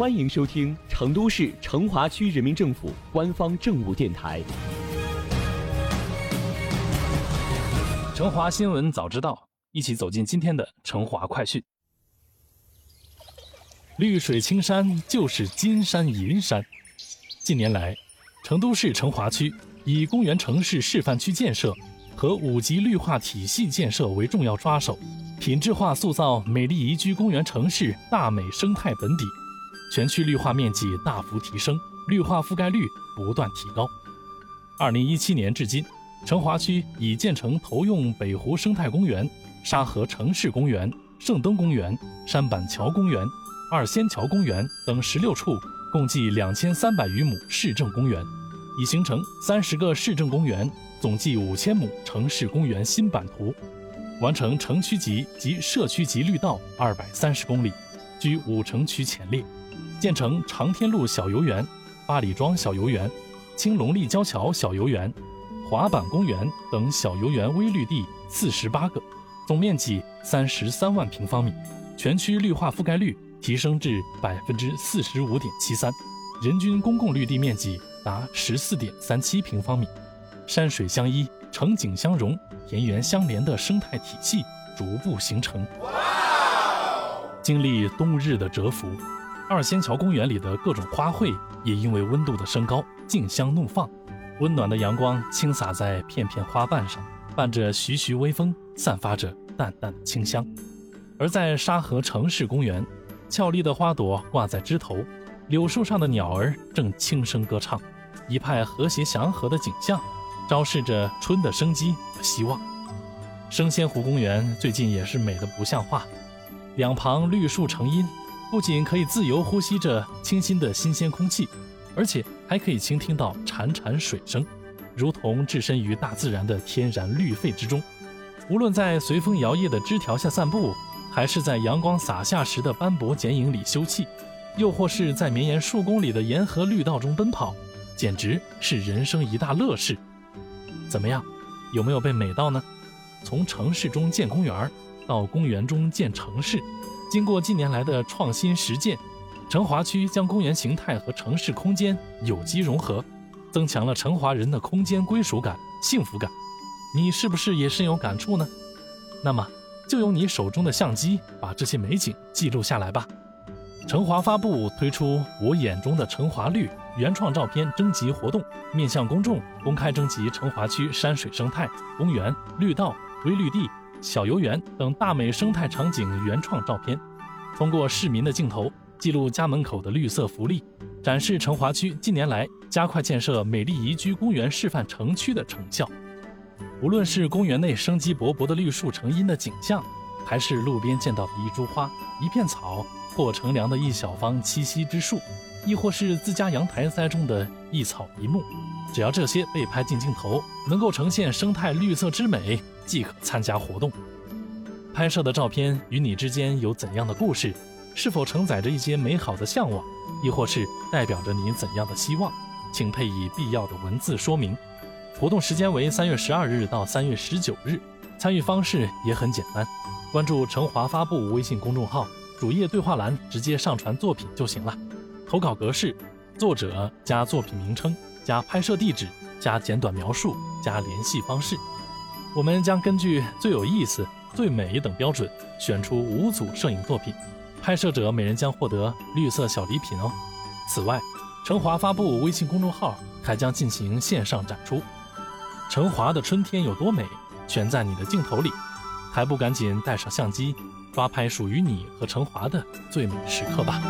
欢迎收听成都市成华区人民政府官方政务电台《成华新闻早知道》，一起走进今天的成华快讯。绿水青山就是金山银山。近年来，成都市成华区以公园城市示范区建设和五级绿化体系建设为重要抓手，品质化塑造美丽宜居公园城市大美生态本底。全区绿化面积大幅提升，绿化覆盖率不断提高。二零一七年至今，成华区已建成投用北湖生态公园、沙河城市公园、圣灯公园、山板桥公园、二仙桥公园等十六处，共计两千三百余亩市政公园，已形成三十个市政公园，总计五千亩城市公园新版图，完成城区级及社区级绿道二百三十公里，居五城区前列。建成长天路小游园、八里庄小游园、青龙立交桥小游园、滑板公园等小游园微绿地四十八个，总面积三十三万平方米，全区绿化覆盖率提升至百分之四十五点七三，人均公共绿地面积达十四点三七平方米，山水相依、城景相融、田园相连的生态体系逐步形成。经历冬日的蛰伏。二仙桥公园里的各种花卉也因为温度的升高，竞相怒放。温暖的阳光倾洒在片片花瓣上，伴着徐徐微风，散发着淡淡的清香。而在沙河城市公园，俏丽的花朵挂在枝头，柳树上的鸟儿正轻声歌唱，一派和谐祥和的景象，昭示着春的生机和希望。生仙湖公园最近也是美得不像话，两旁绿树成荫。不仅可以自由呼吸着清新的新鲜空气，而且还可以倾听到潺潺水声，如同置身于大自然的天然绿肺之中。无论在随风摇曳的枝条下散步，还是在阳光洒下时的斑驳剪影里休憩，又或是在绵延数公里的沿河绿道中奔跑，简直是人生一大乐事。怎么样，有没有被美到呢？从城市中建公园，到公园中建城市。经过近年来的创新实践，成华区将公园形态和城市空间有机融合，增强了成华人的空间归属感、幸福感。你是不是也深有感触呢？那么，就用你手中的相机把这些美景记录下来吧。成华发布推出“我眼中的成华绿”原创照片征集活动，面向公众公开征集成华区山水生态、公园、绿道、微绿地。小游园等大美生态场景原创照片，通过市民的镜头记录家门口的绿色福利，展示成华区近年来加快建设美丽宜居公园示范城区的成效。无论是公园内生机勃勃的绿树成荫的景象，还是路边见到的一株花、一片草，或乘凉的一小方栖息之树，亦或是自家阳台栽种的一草一木，只要这些被拍进镜头，能够呈现生态绿色之美。即可参加活动。拍摄的照片与你之间有怎样的故事？是否承载着一些美好的向往，亦或是代表着你怎样的希望？请配以必要的文字说明。活动时间为三月十二日到三月十九日。参与方式也很简单，关注成华发布微信公众号，主页对话栏直接上传作品就行了。投稿格式：作者加作品名称加拍摄地址加简短描述加联系方式。我们将根据最有意思、最美等标准选出五组摄影作品，拍摄者每人将获得绿色小礼品哦。此外，成华发布微信公众号还将进行线上展出。成华的春天有多美，全在你的镜头里，还不赶紧带上相机，抓拍属于你和成华的最美时刻吧！